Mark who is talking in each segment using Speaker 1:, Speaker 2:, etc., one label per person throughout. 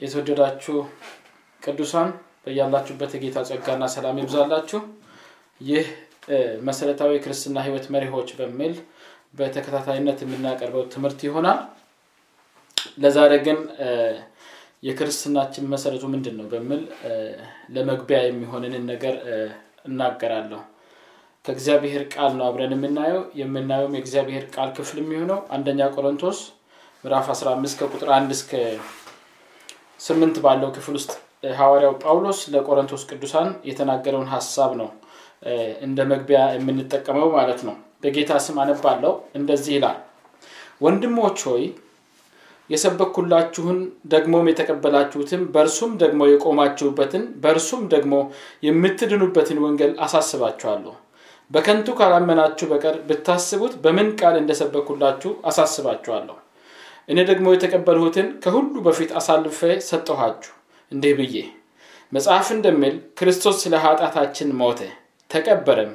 Speaker 1: የተወደዳችሁ ቅዱሳን በያላችሁበት የጌታ ጸጋና ሰላም ይብዛላችሁ። ይህ መሰረታዊ ክርስትና ህይወት መሪዎች በሚል በተከታታይነት የምናቀርበው ትምህርት ይሆናል። ለዛሬ ግን የክርስትናችን መሰረቱ ምንድን ነው በሚል ለመግቢያ የሚሆንንን ነገር እናገራለሁ። ከእግዚአብሔር ቃል ነው አብረን የምናየው። የምናየውም የእግዚአብሔር ቃል ክፍል የሚሆነው አንደኛ ቆሮንቶስ ምዕራፍ 15 ከቁጥር 1 እስከ 8 ባለው ክፍል ውስጥ ሐዋርያው ጳውሎስ ለቆሮንቶስ ቅዱሳን የተናገረውን ሀሳብ ነው እንደ መግቢያ የምንጠቀመው ማለት ነው። በጌታ ስም አነባለው እንደዚህ ይላል ወንድሞች ሆይ የሰበኩላችሁን ደግሞም የተቀበላችሁትን በእርሱም ደግሞ የቆማችሁበትን በእርሱም ደግሞ የምትድኑበትን ወንጌል አሳስባችኋለሁ። በከንቱ ካላመናችሁ በቀር ብታስቡት በምን ቃል እንደሰበኩላችሁ አሳስባችኋለሁ እኔ ደግሞ የተቀበልሁትን ከሁሉ በፊት አሳልፌ ሰጠኋችሁ እንዲህ ብዬ መጽሐፍ እንደሚል ክርስቶስ ስለ ኃጢአታችን ሞተ ተቀበረም።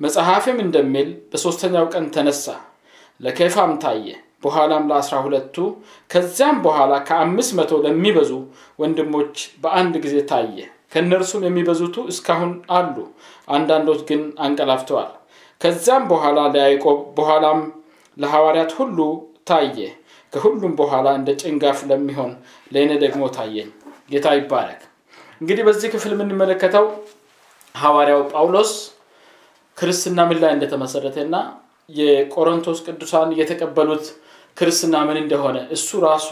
Speaker 1: መጽሐፍም እንደሚል በሦስተኛው ቀን ተነሳ ለኬፋም ታየ። በኋላም ለአስራ ሁለቱ ከዚያም በኋላ ከአምስት መቶ ለሚበዙ ወንድሞች በአንድ ጊዜ ታየ። ከእነርሱም የሚበዙቱ እስካሁን አሉ አንዳንዶች ግን አንቀላፍተዋል። ከዚያም በኋላ ለያይቆብ በኋላም ለሐዋርያት ሁሉ ታየ ከሁሉም በኋላ እንደ ጭንጋፍ ለሚሆን ለእኔ ደግሞ ታየኝ። ጌታ ይባረክ። እንግዲህ በዚህ ክፍል የምንመለከተው ሐዋርያው ጳውሎስ ክርስትና ምን ላይ እንደተመሰረተ ና የቆሮንቶስ ቅዱሳን የተቀበሉት ክርስትና ምን እንደሆነ እሱ ራሱ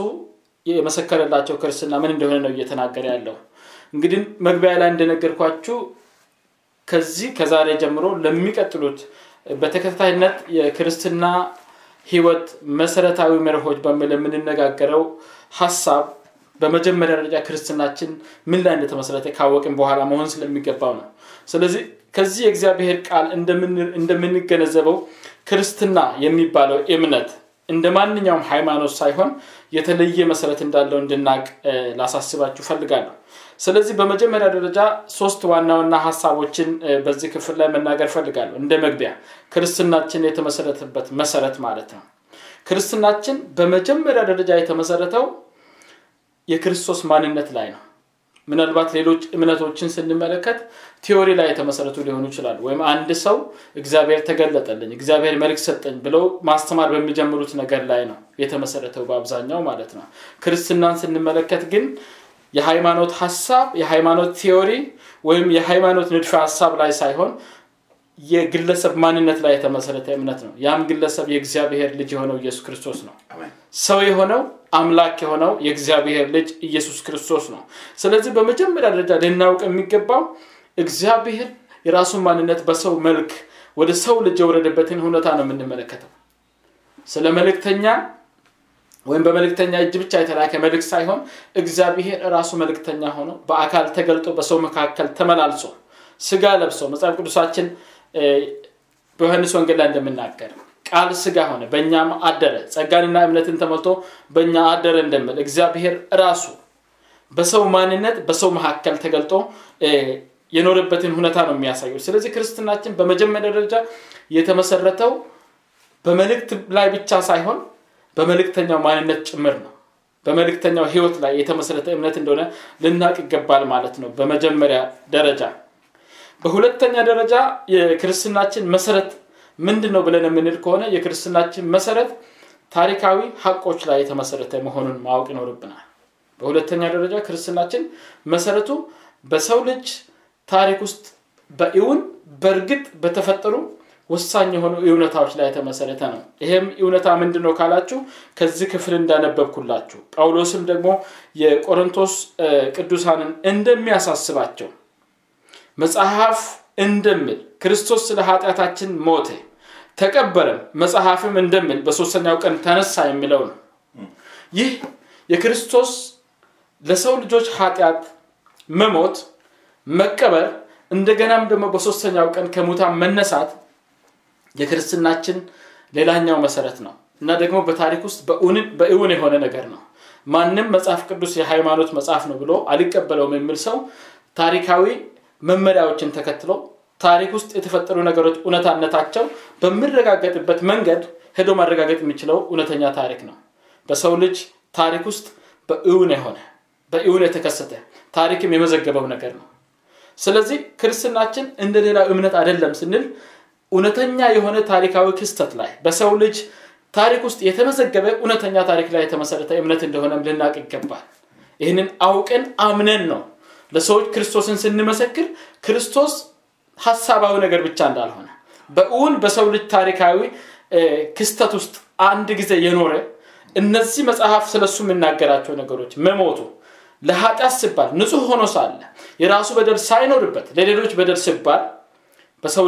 Speaker 1: የመሰከረላቸው ክርስትና ምን እንደሆነ ነው እየተናገረ ያለው። እንግዲህ መግቢያ ላይ እንደነገርኳችሁ ከዚህ ከዛሬ ጀምሮ ለሚቀጥሉት በተከታታይነት የክርስትና ህይወት መሰረታዊ መርሆች በሚል የምንነጋገረው ሀሳብ በመጀመሪያ ደረጃ ክርስትናችን ምን ላይ እንደተመሰረተ ካወቅን በኋላ መሆን ስለሚገባው ነው። ስለዚህ ከዚህ የእግዚአብሔር ቃል እንደምንገነዘበው ክርስትና የሚባለው እምነት እንደ ማንኛውም ሃይማኖት ሳይሆን የተለየ መሰረት እንዳለው እንድናውቅ ላሳስባችሁ ፈልጋለሁ ስለዚህ በመጀመሪያ ደረጃ ሶስት ዋና ዋና ሀሳቦችን በዚህ ክፍል ላይ መናገር ፈልጋለሁ እንደ መግቢያ ክርስትናችን የተመሰረተበት መሰረት ማለት ነው። ክርስትናችን በመጀመሪያ ደረጃ የተመሰረተው የክርስቶስ ማንነት ላይ ነው። ምናልባት ሌሎች እምነቶችን ስንመለከት theory ላይ የተመሰረቱ ሊሆኑ ይችላሉ። ወይም አንድ ሰው እግዚአብሔር ተገለጠልኝ እግዚአብሔር መልክ ሰጠኝ ብለው ማስተማር በሚጀምሩት ነገር ላይ ነው የተመሰረተው በአብዛኛው ማለት ነው። ክርስትናን ስንመለከት ግን የሃይማኖት ሀሳብ የሃይማኖት ቲዎሪ ወይም የሃይማኖት ንድፈ ሀሳብ ላይ ሳይሆን የግለሰብ ማንነት ላይ የተመሰረተ እምነት ነው። ያም ግለሰብ የእግዚአብሔር ልጅ የሆነው ኢየሱስ ክርስቶስ ነው። ሰው የሆነው አምላክ የሆነው የእግዚአብሔር ልጅ ኢየሱስ ክርስቶስ ነው። ስለዚህ በመጀመሪያ ደረጃ ልናውቅ የሚገባው እግዚአብሔር የራሱን ማንነት በሰው መልክ ወደ ሰው ልጅ የወረደበትን ሁኔታ ነው የምንመለከተው። ስለ መልእክተኛ ወይም በመልእክተኛ እጅ ብቻ የተላከ መልእክት ሳይሆን እግዚአብሔር ራሱ መልእክተኛ ሆኖ በአካል ተገልጦ በሰው መካከል ተመላልሶ ስጋ ለብሶ መጽሐፍ ቅዱሳችን በዮሐንስ ወንጌል ላይ እንደምናገር ቃል ስጋ ሆነ በእኛም አደረ ጸጋንና እምነትን ተመልቶ በእኛ አደረ እንደምል እግዚአብሔር ራሱ በሰው ማንነት በሰው መካከል ተገልጦ የኖረበትን ሁኔታ ነው የሚያሳየው። ስለዚህ ክርስትናችን በመጀመሪያ ደረጃ የተመሰረተው በመልእክት ላይ ብቻ ሳይሆን በመልእክተኛው ማንነት ጭምር ነው። በመልእክተኛው ህይወት ላይ የተመሰረተ እምነት እንደሆነ ልናቅ ይገባል ማለት ነው። በመጀመሪያ ደረጃ በሁለተኛ ደረጃ የክርስትናችን መሰረት ምንድን ነው ብለን የምንል ከሆነ የክርስትናችን መሰረት ታሪካዊ ሀቆች ላይ የተመሰረተ መሆኑን ማወቅ ይኖርብናል። በሁለተኛ ደረጃ ክርስትናችን መሰረቱ በሰው ልጅ ታሪክ ውስጥ በእውን በእርግጥ በተፈጠሩ ወሳኝ የሆኑ እውነታዎች ላይ የተመሰረተ ነው። ይሄም እውነታ ምንድን ነው ካላችሁ ከዚህ ክፍል እንዳነበብኩላችሁ ጳውሎስም ደግሞ የቆሮንቶስ ቅዱሳንን እንደሚያሳስባቸው መጽሐፍ እንደምል ክርስቶስ ስለ ኃጢአታችን ሞተ ተቀበረም መጽሐፍም እንደምል በሶስተኛው ቀን ተነሳ የሚለው ነው። ይህ የክርስቶስ ለሰው ልጆች ኃጢአት መሞት መቀበር እንደገናም ደግሞ በሶስተኛው ቀን ከሙታን መነሳት የክርስትናችን ሌላኛው መሰረት ነው እና ደግሞ በታሪክ ውስጥ በእውን የሆነ ነገር ነው። ማንም መጽሐፍ ቅዱስ የሃይማኖት መጽሐፍ ነው ብሎ አሊቀበለውም የሚል ሰው ታሪካዊ መመሪያዎችን ተከትሎ ታሪክ ውስጥ የተፈጠሩ ነገሮች እውነታነታቸው በሚረጋገጥበት መንገድ ሄዶ ማረጋገጥ የሚችለው እውነተኛ ታሪክ ነው። በሰው ልጅ ታሪክ ውስጥ በእውን የሆነ በእውን የተከሰተ ታሪክም የመዘገበው ነገር ነው። ስለዚህ ክርስትናችን እንደ ሌላው እምነት አይደለም ስንል እውነተኛ የሆነ ታሪካዊ ክስተት ላይ በሰው ልጅ ታሪክ ውስጥ የተመዘገበ እውነተኛ ታሪክ ላይ የተመሰረተ እምነት እንደሆነም ልናቅ ይገባል። ይህንን አውቀን አምነን ነው ለሰዎች ክርስቶስን ስንመሰክር ክርስቶስ ሀሳባዊ ነገር ብቻ እንዳልሆነ በእውን በሰው ልጅ ታሪካዊ ክስተት ውስጥ አንድ ጊዜ የኖረ እነዚህ መጽሐፍ ስለሱ የሚናገራቸው ነገሮች መሞቱ ለኃጢአት ሲባል ንጹህ ሆኖ ሳለ የራሱ በደል ሳይኖርበት ለሌሎች በደል ሲባል በሰው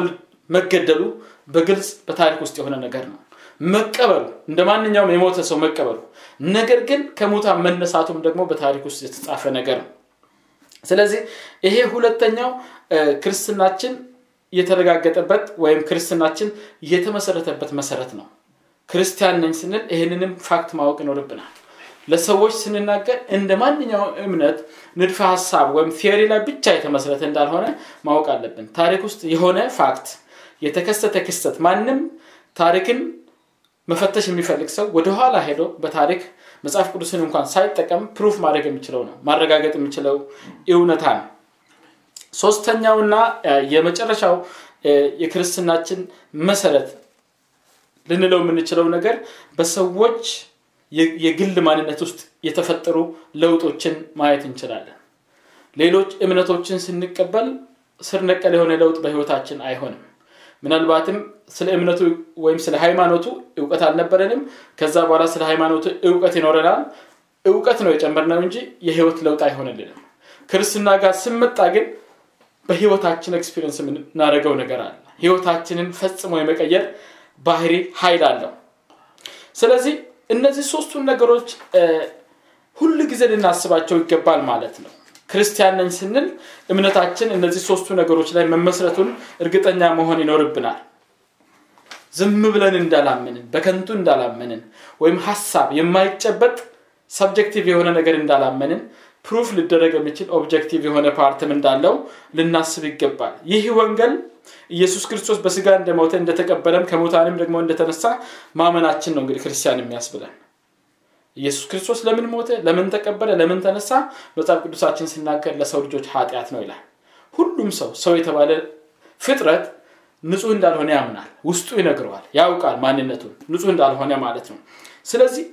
Speaker 1: መገደሉ በግልጽ በታሪክ ውስጥ የሆነ ነገር ነው። መቀበሉ እንደ ማንኛውም የሞተ ሰው መቀበሉ። ነገር ግን ከሙታን መነሳቱም ደግሞ በታሪክ ውስጥ የተጻፈ ነገር ነው። ስለዚህ ይሄ ሁለተኛው ክርስትናችን የተረጋገጠበት ወይም ክርስትናችን የተመሰረተበት መሰረት ነው። ክርስቲያን ነኝ ስንል ይህንንም fact ማወቅ ይኖርብናል። ለሰዎች ስንናገር እንደ ማንኛውም እምነት ንድፈ ሀሳብ ወይም theory ላይ ብቻ የተመሰረተ እንዳልሆነ ማወቅ አለብን። ታሪክ ውስጥ የሆነ fact የተከሰተ ክስተት ማንም ታሪክን መፈተሽ የሚፈልግ ሰው ወደኋላ ሄዶ በታሪክ መጽሐፍ ቅዱስን እንኳን ሳይጠቀም proof ማድረግ የሚችለው ነው ማረጋገጥ የሚችለው እውነታ ነው። ሶስተኛውና የመጨረሻው የክርስትናችን መሰረት ልንለው የምንችለው ነገር በሰዎች የግል ማንነት ውስጥ የተፈጠሩ ለውጦችን ማየት እንችላለን። ሌሎች እምነቶችን ስንቀበል ስር ነቀል የሆነ ለውጥ በህይወታችን አይሆንም ምናልባትም ስለ እምነቱ ወይም ስለ ሃይማኖቱ እውቀት አልነበረንም። ከዛ በኋላ ስለ ሃይማኖቱ እውቀት ይኖረናል። እውቀት ነው የጨመርነው እንጂ የህይወት ለውጥ አይሆንልንም። ክርስትና ጋር ስመጣ ግን በህይወታችን experience የምናደርገው ነገር አለ። ህይወታችንን ፈጽሞ የመቀየር ባህሪ ኃይል አለው። ስለዚህ እነዚህ ሶስቱን ነገሮች ሁል ጊዜ ልናስባቸው ይገባል ማለት ነው ክርስቲያን ነኝ ስንል እምነታችን እነዚህ ሶስቱ ነገሮች ላይ መመስረቱን እርግጠኛ መሆን ይኖርብናል። ዝም ብለን እንዳላመንን በከንቱ እንዳላመንን ወይም ሀሳብ የማይጨበጥ subjective የሆነ ነገር እንዳላመንን proof ሊደረግ የሚችል objective የሆነ part ም እንዳለው ልናስብ ይገባል። ይህ ወንጌል ኢየሱስ ክርስቶስ በስጋ እንደሞተ እንደተቀበረም ከሙታንም ደግሞ እንደተነሳ ማመናችን ነው እንግዲህ ክርስቲያን የሚያስብለን ኢየሱስ ክርስቶስ ለምን ሞተ? ለምን ተቀበረ? ለምን ተነሳ? መጽሐፍ ቅዱሳችን ሲናገር ለሰው ልጆች ኃጢአት ነው ይላል። ሁሉም ሰው ሰው የተባለ ፍጥረት ንጹህ እንዳልሆነ ያምናል ውስጡ ይነግረዋል ያውቃል ማንነቱን ንጹህ እንዳልሆነ ማለት ነው። ስለዚህ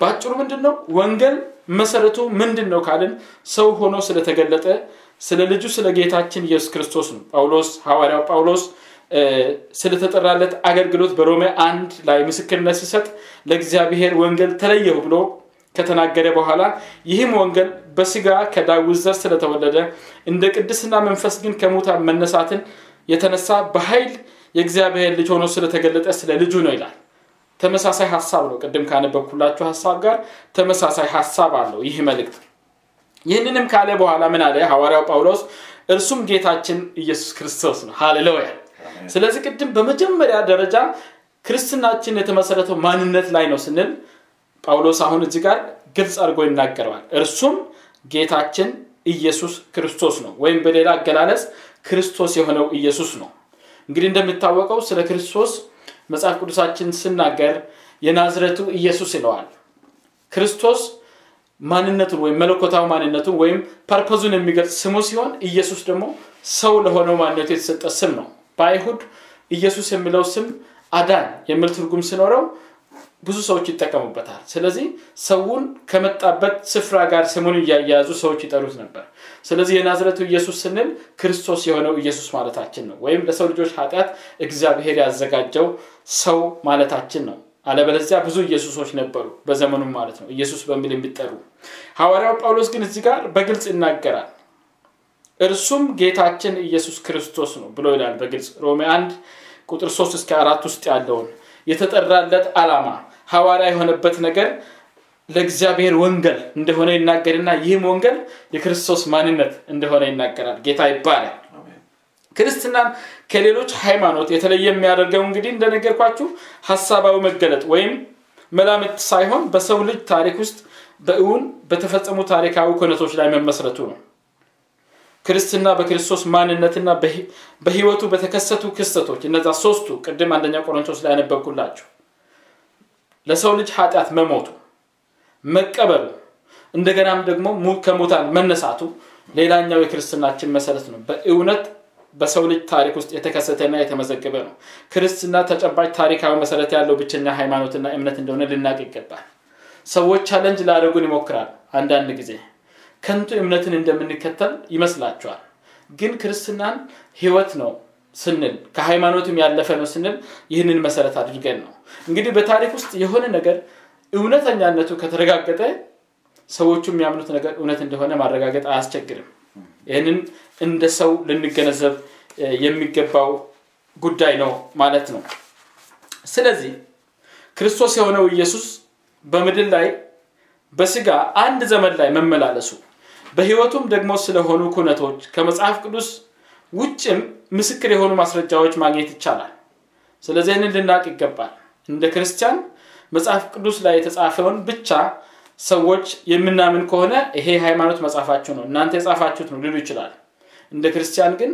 Speaker 1: በአጭሩ ምንድን ነው ወንጌል መሰረቱ ምንድን ነው ካልን ሰው ሆኖ ስለተገለጠ ስለ ልጁ ስለ ጌታችን ኢየሱስ ክርስቶስ ነው። ጳውሎስ ሐዋርያው ጳውሎስ ስለተጠራለት አገልግሎት በሮሜ አንድ ላይ ምስክርነት ሲሰጥ ለእግዚአብሔር ወንጌል ተለየሁ ብሎ ከተናገረ በኋላ ይህም ወንጌል በስጋ ከዳዊት ዘር ስለተወለደ እንደ ቅድስና መንፈስ ግን ከሙታ መነሳትን የተነሳ በኃይል የእግዚአብሔር ልጅ ሆኖ ስለተገለጠ ስለ ልጁ ነው ይላል። ተመሳሳይ ሀሳብ ነው። ቅድም ካነበብኩላችሁ ሀሳብ ጋር ተመሳሳይ ሀሳብ አለው ይህ መልእክት። ይህንንም ካለ በኋላ ምን አለ? ሐዋርያው ጳውሎስ እርሱም ጌታችን ኢየሱስ ክርስቶስ ነው። ሃሌሉያ ስለዚህ ቅድም በመጀመሪያ ደረጃ ክርስትናችን የተመሰረተው ማንነት ላይ ነው ስንል ጳውሎስ አሁን እዚህ ጋር ግልጽ አድርጎ ይናገረዋል። እርሱም ጌታችን ኢየሱስ ክርስቶስ ነው ወይም በሌላ አገላለጽ ክርስቶስ የሆነው ኢየሱስ ነው። እንግዲህ እንደሚታወቀው ስለ ክርስቶስ መጽሐፍ ቅዱሳችን ስናገር የናዝረቱ ኢየሱስ ይለዋል። ክርስቶስ ማንነቱን ወይም መለኮታዊ ማንነቱን ወይም ፐርፐዙን የሚገልጽ ስሙ ሲሆን ኢየሱስ ደግሞ ሰው ለሆነው ማንነቱ የተሰጠ ስም ነው በአይሁድ ኢየሱስ የሚለው ስም አዳን የሚል ትርጉም ሲኖረው ብዙ ሰዎች ይጠቀሙበታል። ስለዚህ ሰውን ከመጣበት ስፍራ ጋር ስሙን እያያያዙ ሰዎች ይጠሩት ነበር። ስለዚህ የናዝረቱ ኢየሱስ ስንል ክርስቶስ የሆነው ኢየሱስ ማለታችን ነው። ወይም ለሰው ልጆች ኃጢአት እግዚአብሔር ያዘጋጀው ሰው ማለታችን ነው። አለበለዚያ ብዙ ኢየሱሶች ነበሩ በዘመኑ ማለት ነው። ኢየሱስ በሚል የሚጠሩ ሐዋርያው ጳውሎስ ግን እዚህ ጋር በግልጽ ይናገራል እርሱም ጌታችን ኢየሱስ ክርስቶስ ነው ብሎ ይላል በግልጽ ሮሜ 1 ቁጥር 3 እስከ አራት ውስጥ ያለውን የተጠራለት ዓላማ ሐዋርያ የሆነበት ነገር ለእግዚአብሔር ወንገል እንደሆነ ይናገርና ይህም ወንገል የክርስቶስ ማንነት እንደሆነ ይናገራል። ጌታ ይባላል። ክርስትናን ከሌሎች ሃይማኖት የተለየ የሚያደርገው እንግዲህ እንደነገርኳችሁ ሀሳባዊ መገለጥ ወይም መላምት ሳይሆን በሰው ልጅ ታሪክ ውስጥ በእውን በተፈጸሙ ታሪካዊ ኩነቶች ላይ መመስረቱ ነው ክርስትና በክርስቶስ ማንነትና በህይወቱ በተከሰቱ ክስተቶች እነዛ ሶስቱ ቅድም አንደኛ ቆሮንቶስ ላይ ያነበብኩላችሁ ለሰው ልጅ ኃጢአት መሞቱ መቀበሉ እንደገናም ደግሞ ከሙታን መነሳቱ ሌላኛው የክርስትናችን መሰረት ነው። በእውነት በሰው ልጅ ታሪክ ውስጥ የተከሰተና የተመዘገበ ነው። ክርስትና ተጨባጭ ታሪካዊ መሰረት ያለው ብቸኛ ሃይማኖትና እምነት እንደሆነ ልናቅ ይገባል። ሰዎች ቻለንጅ ላደረጉን ይሞክራል አንዳንድ ጊዜ ከንቱ እምነትን እንደምንከተል ይመስላቸዋል ግን ክርስትናን ህይወት ነው ስንል ከሃይማኖትም ያለፈ ነው ስንል ይህንን መሰረት አድርገን ነው። እንግዲህ በታሪክ ውስጥ የሆነ ነገር እውነተኛነቱ ከተረጋገጠ ሰዎቹ የሚያምኑት ነገር እውነት እንደሆነ ማረጋገጥ አያስቸግርም። ይህንን እንደ ሰው ልንገነዘብ የሚገባው ጉዳይ ነው ማለት ነው። ስለዚህ ክርስቶስ የሆነው ኢየሱስ በምድር ላይ በስጋ አንድ ዘመን ላይ መመላለሱ በህይወቱም ደግሞ ስለሆኑ ኩነቶች ከመጽሐፍ ቅዱስ ውጭም ምስክር የሆኑ ማስረጃዎች ማግኘት ይቻላል። ስለዚህ ይህንን ልናውቅ ይገባል። እንደ ክርስቲያን መጽሐፍ ቅዱስ ላይ የተጻፈውን ብቻ ሰዎች የምናምን ከሆነ ይሄ ሃይማኖት መጽሐፋችሁ ነው እናንተ የጻፋችሁት ነው ሊሉ ይችላል። እንደ ክርስቲያን ግን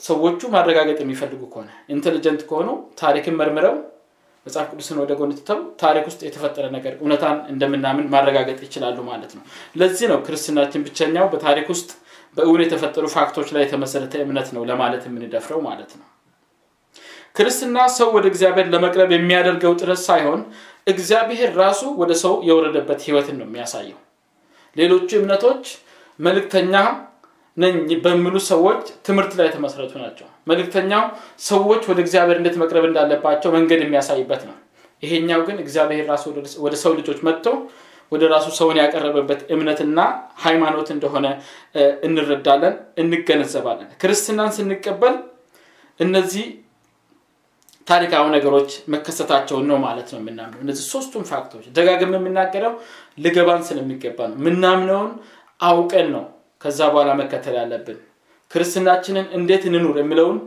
Speaker 1: ሰዎቹ ማረጋገጥ የሚፈልጉ ከሆነ intelligent ከሆኑ ታሪክን መርምረው መጽሐፍ ቅዱስን ወደ ጎን ትተው ታሪክ ውስጥ የተፈጠረ ነገር እውነታን እንደምናምን ማረጋገጥ ይችላሉ ማለት ነው። ለዚህ ነው ክርስትናችን ብቸኛው በታሪክ ውስጥ በእውን የተፈጠሩ ፋክቶች ላይ የተመሰረተ እምነት ነው ለማለት የምንደፍረው ማለት ነው። ክርስትና ሰው ወደ እግዚአብሔር ለመቅረብ የሚያደርገው ጥረት ሳይሆን እግዚአብሔር ራሱ ወደ ሰው የወረደበት ህይወትን ነው የሚያሳየው። ሌሎቹ እምነቶች መልእክተኛ ነኝ በሚሉ ሰዎች ትምህርት ላይ የተመሰረቱ ናቸው። መልእክተኛው ሰዎች ወደ እግዚአብሔር እንዴት መቅረብ እንዳለባቸው መንገድ የሚያሳይበት ነው። ይሄኛው ግን እግዚአብሔር ራሱ ወደ ሰው ልጆች መጥቶ ወደ ራሱ ሰውን ያቀረበበት እምነትና ሃይማኖት እንደሆነ እንረዳለን እንገነዘባለን። ክርስትናን ስንቀበል እነዚህ ታሪካዊ ነገሮች መከሰታቸውን ነው ማለት ነው የምናምነው። እነዚህ ሶስቱም ፋክቶች ደጋግም የምናገረው ልገባን ስለሚገባ ነው። ምናምነውን አውቀን ነው ከዛ በኋላ መከተል ያለብን ክርስትናችንን እንዴት እንኑር የሚለውን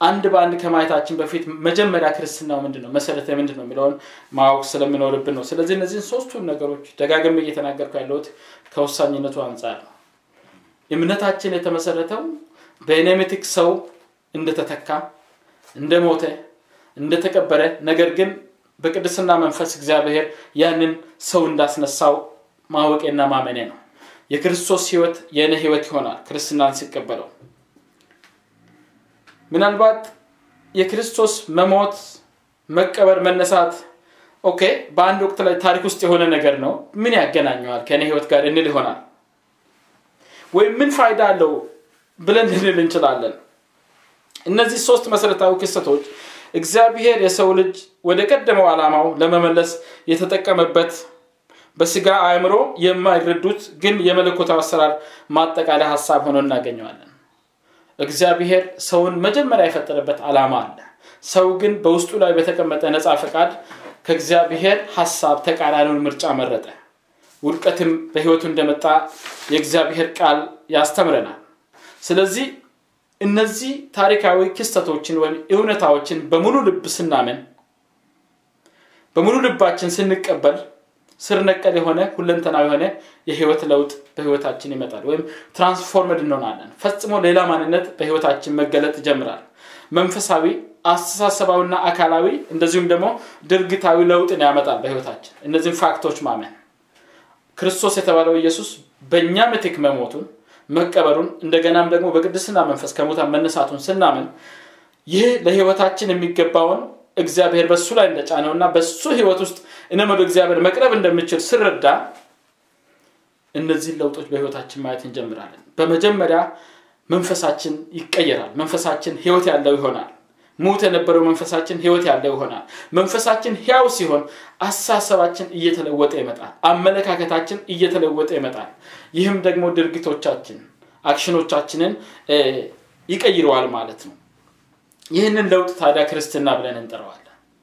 Speaker 1: አንድ በአንድ ከማየታችን በፊት መጀመሪያ ክርስትናው ምንድን ነው መሰረተ ምንድን ነው የሚለውን ማወቅ ስለሚኖርብን ነው። ስለዚህ እነዚህን ሶስቱን ነገሮች ደጋግም እየተናገርኩ ያለሁት ከወሳኝነቱ አንጻር ነው። እምነታችን የተመሰረተው በኤኔሜቲክ ሰው እንደተተካ እንደሞተ እንደተቀበረ ነገር ግን በቅድስና መንፈስ እግዚአብሔር ያንን ሰው እንዳስነሳው ማወቄና ማመኔ ነው የክርስቶስ ህይወት የእኔ ህይወት ይሆናል ክርስትናን ሲቀበለው። ምናልባት የክርስቶስ መሞት መቀበር መነሳት okay በአንድ ወቅት ላይ ታሪክ ውስጥ የሆነ ነገር ነው። ምን ያገናኘዋል? ከእኔ ህይወት ጋር እንል ይሆናል? ወይም ምን ፋይዳ አለው ብለን ልንል እንችላለን? እነዚህ ሶስት መሰረታዊ ክስተቶች እግዚአብሔር የሰው ልጅ ወደ ቀደመው ዓላማው ለመመለስ የተጠቀመበት በስጋ አእምሮ የማይረዱት ግን የመለኮታዊ አሰራር ማጠቃለያ ሀሳብ ሆኖ እናገኘዋለን። እግዚአብሔር ሰውን መጀመሪያ የፈጠረበት ዓላማ አለ። ሰው ግን በውስጡ ላይ በተቀመጠ ነፃ ፈቃድ ከእግዚአብሔር ሀሳብ ተቃራኒውን ምርጫ መረጠ። ውድቀትም በህይወቱ እንደመጣ የእግዚአብሔር ቃል ያስተምረናል። ስለዚህ እነዚህ ታሪካዊ ክስተቶችን ወይም እውነታዎችን በሙሉ ልብ ስናምን በሙሉ ልባችን ስንቀበል ስር ነቀል የሆነ ሁለንተና የሆነ የህይወት ለውጥ በህይወታችን ይመጣል ወይም ትራንስፎርምድ እንሆናለን። ፈጽሞ ሌላ ማንነት በህይወታችን መገለጥ ይጀምራል። መንፈሳዊ አስተሳሰባዊና አካላዊ እንደዚሁም ደግሞ ድርግታዊ ለውጥን ያመጣል በህይወታችን። እነዚህም ፋክቶች ማመን። ክርስቶስ የተባለው ኢየሱስ በእኛ ምትክ መሞቱን መቀበሩን እንደገናም ደግሞ በቅድስና መንፈስ ከሙታን መነሳቱን ስናምን ይህ ለህይወታችን የሚገባውን እግዚአብሔር በሱ ላይ እንደጫነው እና በሱ ህይወት ውስጥ እኔም ወደ እግዚአብሔር መቅረብ እንደምችል ስረዳ እነዚህን ለውጦች በህይወታችን ማየት እንጀምራለን። በመጀመሪያ መንፈሳችን ይቀየራል። መንፈሳችን ህይወት ያለው ይሆናል። ሙት የነበረው መንፈሳችን ህይወት ያለው ይሆናል። መንፈሳችን ህያው ሲሆን አሳሰባችን እየተለወጠ ይመጣል። አመለካከታችን እየተለወጠ ይመጣል። ይህም ደግሞ ድርጊቶቻችን አክሽኖቻችንን ይቀይረዋል ማለት ነው ይህንን ለውጥ ታዲያ ክርስትና ብለን እንጠረዋለን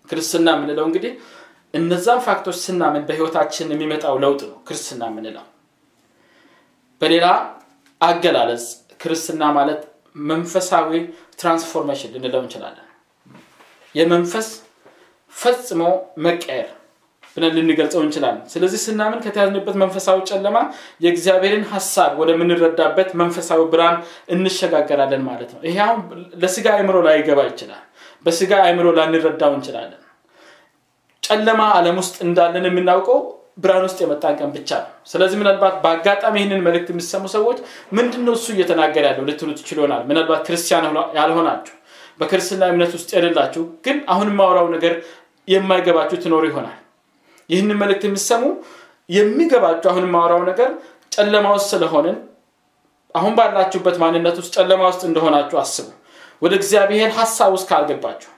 Speaker 1: ክርስትና የምንለው እንግዲህ እነዛን ፋክቶች ስናምን በህይወታችን የሚመጣው ለውጥ ነው ክርስትና የምንለው። በሌላ አገላለጽ ክርስትና ማለት መንፈሳዊ ትራንስፎርሜሽን ልንለው እንችላለን። የመንፈስ ፈጽሞ መቀየር ብለን ልንገልጸው እንችላለን። ስለዚህ ስናምን ከተያዝንበት መንፈሳዊ ጨለማ የእግዚአብሔርን ሀሳብ ወደምንረዳበት መንፈሳዊ ብርሃን እንሸጋገራለን ማለት ነው። ይሄ አሁን ለስጋ አእምሮ ላይገባ ይችላል። በስጋ አእምሮ ላንረዳው እንችላለን። ጨለማ አለም ውስጥ እንዳለን የምናውቀው ብርሃን ውስጥ የመጣን ቀን ብቻ ነው። ስለዚህ ምናልባት በአጋጣሚ ይህንን መልእክት የሚሰሙ ሰዎች ምንድነው እሱ እየተናገረ ያለው ልትሉ ትችል ይሆናል ምናልባት ክርስቲያን ያልሆናችሁ በክርስትና እምነት ውስጥ የሌላችሁ ግን አሁን የማወራው ነገር የማይገባችሁ ትኖሩ ይሆናል ይህንን መልእክት የሚሰሙ የሚገባችሁ አሁን የማወራው ነገር ጨለማ ውስጥ ስለሆንን አሁን ባላችሁበት ማንነት ውስጥ ጨለማ ውስጥ እንደሆናችሁ አስቡ። ወደ እግዚአብሔር ሀሳብ ውስጥ ካልገባችሁ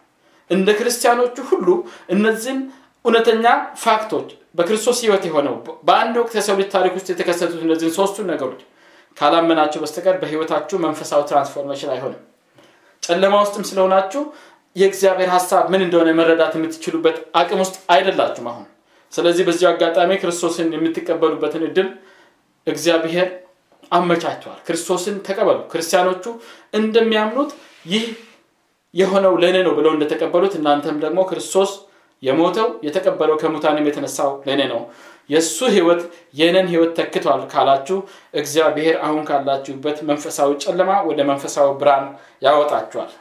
Speaker 1: እንደ ክርስቲያኖቹ ሁሉ እነዚህን እውነተኛ ፋክቶች በክርስቶስ ህይወት የሆነው በአንድ ወቅት የሰው ልጅ ታሪክ ውስጥ የተከሰቱት እነዚህን ሶስቱን ነገሮች ካላመናቸው በስተቀር በህይወታችሁ መንፈሳዊ ትራንስፎርሜሽን አይሆንም። ጨለማ ውስጥም ስለሆናችሁ የእግዚአብሔር ሀሳብ ምን እንደሆነ መረዳት የምትችሉበት አቅም ውስጥ አይደላችሁም አሁን ስለዚህ በዚሁ አጋጣሚ ክርስቶስን የምትቀበሉበትን እድል እግዚአብሔር አመቻቸዋል ክርስቶስን ተቀበሉ። ክርስቲያኖቹ እንደሚያምኑት ይህ የሆነው ለእኔ ነው ብለው እንደተቀበሉት እናንተም ደግሞ ክርስቶስ የሞተው የተቀበለው ከሙታንም የተነሳው ለእኔ ነው። የእሱ ህይወት የእኔን ህይወት ተክቷል ካላችሁ እግዚአብሔር አሁን ካላችሁበት መንፈሳዊ ጨለማ ወደ መንፈሳዊ ብርሃን ያወጣችኋል።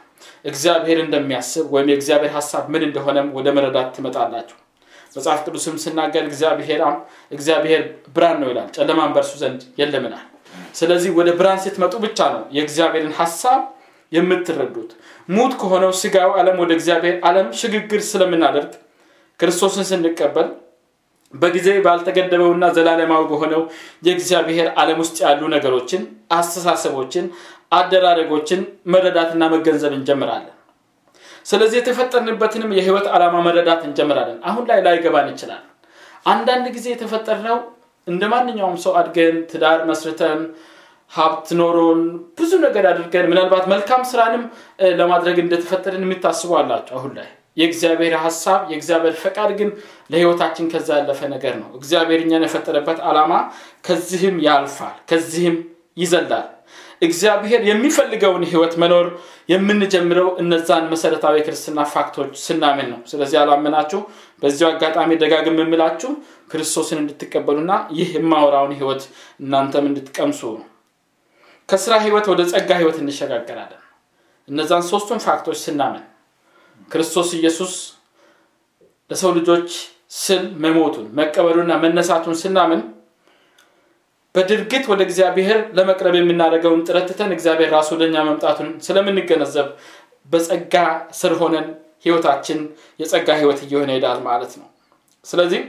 Speaker 1: እግዚአብሔር እንደሚያስብ ወይም የእግዚአብሔር ሀሳብ ምን እንደሆነም ወደ መረዳት ትመጣላችሁ መጽሐፍ ቅዱስም ስናገር እግዚአብሔር ብርሃን ነው ይላል። ጨለማን በእርሱ ዘንድ የለምናል ስለዚህ ወደ ብርሃን ስትመጡ ብቻ ነው የእግዚአብሔርን ሀሳብ የምትረዱት። ሙት ከሆነው ስጋዊ ዓለም ወደ እግዚአብሔር ዓለም ሽግግር ስለምናደርግ ክርስቶስን ስንቀበል በጊዜ ባልተገደበውና ዘላለማዊ በሆነው የእግዚአብሔር ዓለም ውስጥ ያሉ ነገሮችን አስተሳሰቦችን አደራረጎችን መረዳትና መገንዘብ እንጀምራለን ስለዚህ የተፈጠርንበትንም የህይወት ዓላማ መረዳት እንጀምራለን። አሁን ላይ ላይገባን ይችላል። አንዳንድ ጊዜ የተፈጠርነው እንደ ማንኛውም ሰው አድገን ትዳር መስርተን ሀብት ኖሮን ብዙ ነገር አድርገን ምናልባት መልካም ስራንም ለማድረግ እንደተፈጠርን የምታስቡ አላቸው አሁን ላይ። የእግዚአብሔር ሀሳብ የእግዚአብሔር ፈቃድ ግን ለህይወታችን ከዛ ያለፈ ነገር ነው። እግዚአብሔር እኛን የፈጠረበት ዓላማ ከዚህም ያልፋል ከዚህም ይዘላል እግዚአብሔር የሚፈልገውን ህይወት መኖር የምንጀምረው እነዛን መሰረታዊ ክርስትና ፋክቶች ስናምን ነው። ስለዚህ አላመናችሁ በዚሁ አጋጣሚ ደጋግም የምላችሁ ክርስቶስን እንድትቀበሉና ይህ የማወራውን ህይወት እናንተም እንድትቀምሱ ከስራ ህይወት ወደ ጸጋ ህይወት እንሸጋገራለን። እነዛን ሶስቱን ፋክቶች ስናምን ክርስቶስ ኢየሱስ ለሰው ልጆች ስል መሞቱን መቀበሉና መነሳቱን ስናምን በድርግት ወደ እግዚአብሔር ለመቅረብ የምናደርገውን ጥረትተን እግዚአብሔር ራሱ ወደኛ መምጣቱን ስለምንገነዘብ በጸጋ ስር ሆነን ህይወታችን የጸጋ ህይወት እየሆነ ይሄዳል ማለት ነው። ስለዚህ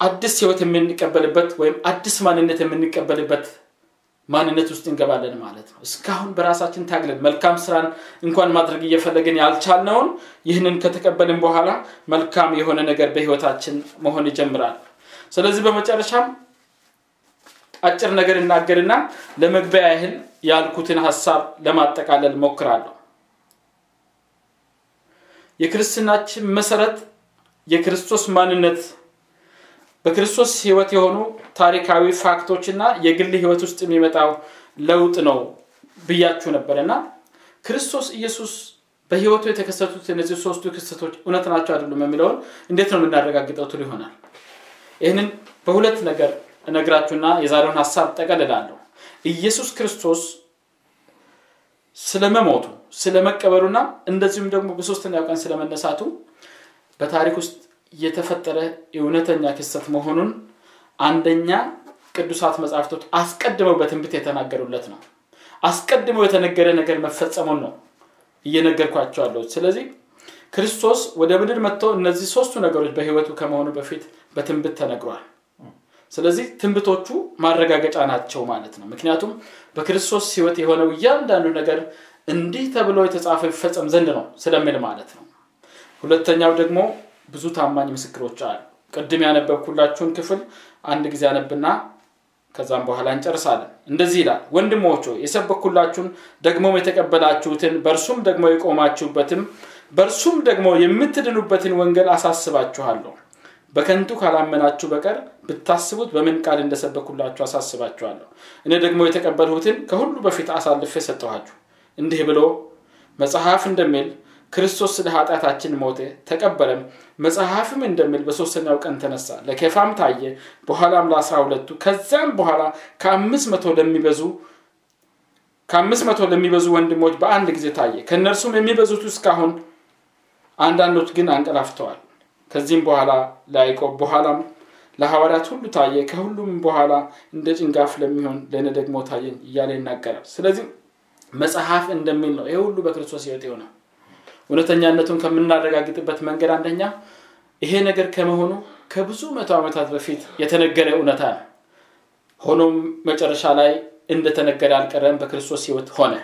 Speaker 1: አዲስ ህይወት የምንቀበልበት ወይም አዲስ ማንነት የምንቀበልበት ማንነት ውስጥ እንገባለን ማለት ነው። እስካሁን በራሳችን ታግለን መልካም ስራን እንኳን ማድረግ እየፈለግን ያልቻልነውን ይህንን ከተቀበልን በኋላ መልካም የሆነ ነገር በህይወታችን መሆን ይጀምራል ስለዚህ በመጨረሻም አጭር ነገር እናገርና ለመግቢያ ያህል ያልኩትን ሀሳብ ለማጠቃለል ሞክራለሁ የክርስትናችን መሰረት የክርስቶስ ማንነት በክርስቶስ ህይወት የሆኑ ታሪካዊ ፋክቶችና የግል ህይወት ውስጥ የሚመጣው ለውጥ ነው ብያችሁ ነበር እና ክርስቶስ ኢየሱስ በህይወቱ የተከሰቱት እነዚህ ሶስቱ ክስተቶች እውነት ናቸው አይደሉም የሚለውን እንዴት ነው የምናረጋግጠው ትሉ ይሆናል ይህንን በሁለት ነገር እነግራችሁና የዛሬውን ሀሳብ ጠቀልላለሁ። ኢየሱስ ክርስቶስ ስለመሞቱ ስለመቀበሩና እንደዚሁም ደግሞ በሶስተኛው ቀን ስለመነሳቱ በታሪክ ውስጥ የተፈጠረ እውነተኛ ክስተት መሆኑን አንደኛ ቅዱሳት መጽሐፍቶች አስቀድመው በትንቢት የተናገሩለት ነው። አስቀድመው የተነገረ ነገር መፈጸሙን ነው እየነገርኳቸው አለሁት ስለዚህ ክርስቶስ ወደ ምድር መጥቶ እነዚህ ሶስቱ ነገሮች በህይወቱ ከመሆኑ በፊት በትንብት ተነግሯል። ስለዚህ ትንብቶቹ ማረጋገጫ ናቸው ማለት ነው። ምክንያቱም በክርስቶስ ህይወት የሆነው እያንዳንዱ ነገር እንዲህ ተብሎ የተጻፈ ይፈጸም ዘንድ ነው ስለሚል ማለት ነው። ሁለተኛው ደግሞ ብዙ ታማኝ ምስክሮች አሉ። ቅድም ያነበብኩላችሁን ክፍል አንድ ጊዜ አነብና ከዛም በኋላ እንጨርሳለን። እንደዚህ ይላል ወንድሞች የሰበኩላችሁን ደግሞም የተቀበላችሁትን በእርሱም ደግሞ የቆማችሁበትም በእርሱም ደግሞ የምትድኑበትን ወንጌል አሳስባችኋለሁ በከንቱ ካላመናችሁ በቀር ብታስቡት በምን ቃል እንደሰበኩላችሁ አሳስባችኋለሁ። እኔ ደግሞ የተቀበልሁትን ከሁሉ በፊት አሳልፌ ሰጠኋችሁ። እንዲህ ብሎ መጽሐፍ እንደሚል ክርስቶስ ስለ ኃጢአታችን ሞተ ተቀበለም። መጽሐፍም እንደሚል በሶስተኛው ቀን ተነሳ ለኬፋም ታየ። በኋላም ለአስራ ሁለቱ ከዚያም በኋላ ከአምስት መቶ ለሚበዙ ከአምስት መቶ ለሚበዙ ወንድሞች በአንድ ጊዜ ታየ። ከእነርሱም የሚበዙት እስካሁን አንዳንዶች ግን አንቀላፍተዋል ከዚህም በኋላ ለያዕቆብ በኋላም ለሐዋርያት ሁሉ ታየ። ከሁሉም በኋላ እንደ ጭንጋፍ ለሚሆን ለእኔ ደግሞ ታየኝ እያለ ይናገራል። ስለዚህ መጽሐፍ እንደሚል ነው። ይህ ሁሉ በክርስቶስ ህይወት የሆነ እውነተኛነቱን ከምናረጋግጥበት መንገድ አንደኛ ይሄ ነገር ከመሆኑ ከብዙ መቶ ዓመታት በፊት የተነገረ እውነታ ነው። ሆኖም መጨረሻ ላይ እንደተነገረ አልቀረም። በክርስቶስ ህይወት ሆነ።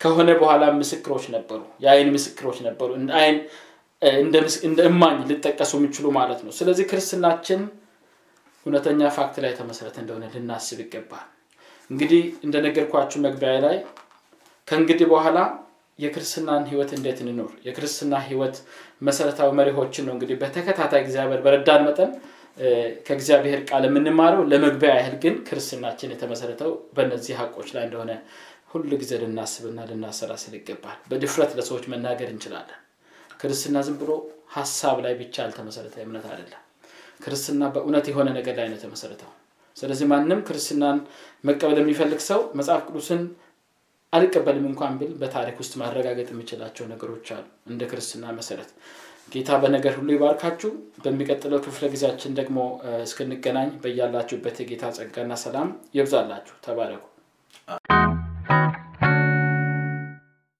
Speaker 1: ከሆነ በኋላ ምስክሮች ነበሩ የአይን ምስክሮች ነበሩ። አይን እንደ እማኝ ሊጠቀሱ የሚችሉ ማለት ነው። ስለዚህ ክርስትናችን እውነተኛ ፋክት ላይ የተመሰረተ እንደሆነ ልናስብ ይገባል። እንግዲህ እንደነገርኳችሁ መግቢያ ላይ ከእንግዲህ በኋላ የክርስትናን ህይወት እንዴት እንኖር? የክርስትና ህይወት መሰረታዊ መሪሆችን ነው እንግዲህ በተከታታይ እግዚአብሔር በረዳን መጠን ከእግዚአብሔር ቃል የምንማረው ለመግቢያ ያህል ግን ክርስትናችን የተመሰረተው በእነዚህ ሀቆች ላይ እንደሆነ ሁሉ ጊዜ ልናስብና ልናሰላስል ይገባል። በድፍረት ለሰዎች መናገር እንችላለን ክርስትና ዝም ብሎ ሀሳብ ላይ ብቻ ያልተመሰረተ እምነት አይደለም። ክርስትና በእውነት የሆነ ነገር ላይ ነው የተመሰረተው። ስለዚህ ማንም ክርስትናን መቀበል የሚፈልግ ሰው መጽሐፍ ቅዱስን አልቀበልም እንኳን ብል በታሪክ ውስጥ ማረጋገጥ የሚችላቸው ነገሮች አሉ። እንደ ክርስትና መሰረት ጌታ በነገር ሁሉ ይባርካችሁ። በሚቀጥለው ክፍለ ጊዜያችን ደግሞ እስክንገናኝ በያላችሁበት የጌታ ጸጋና ሰላም ይብዛላችሁ ተባረኩ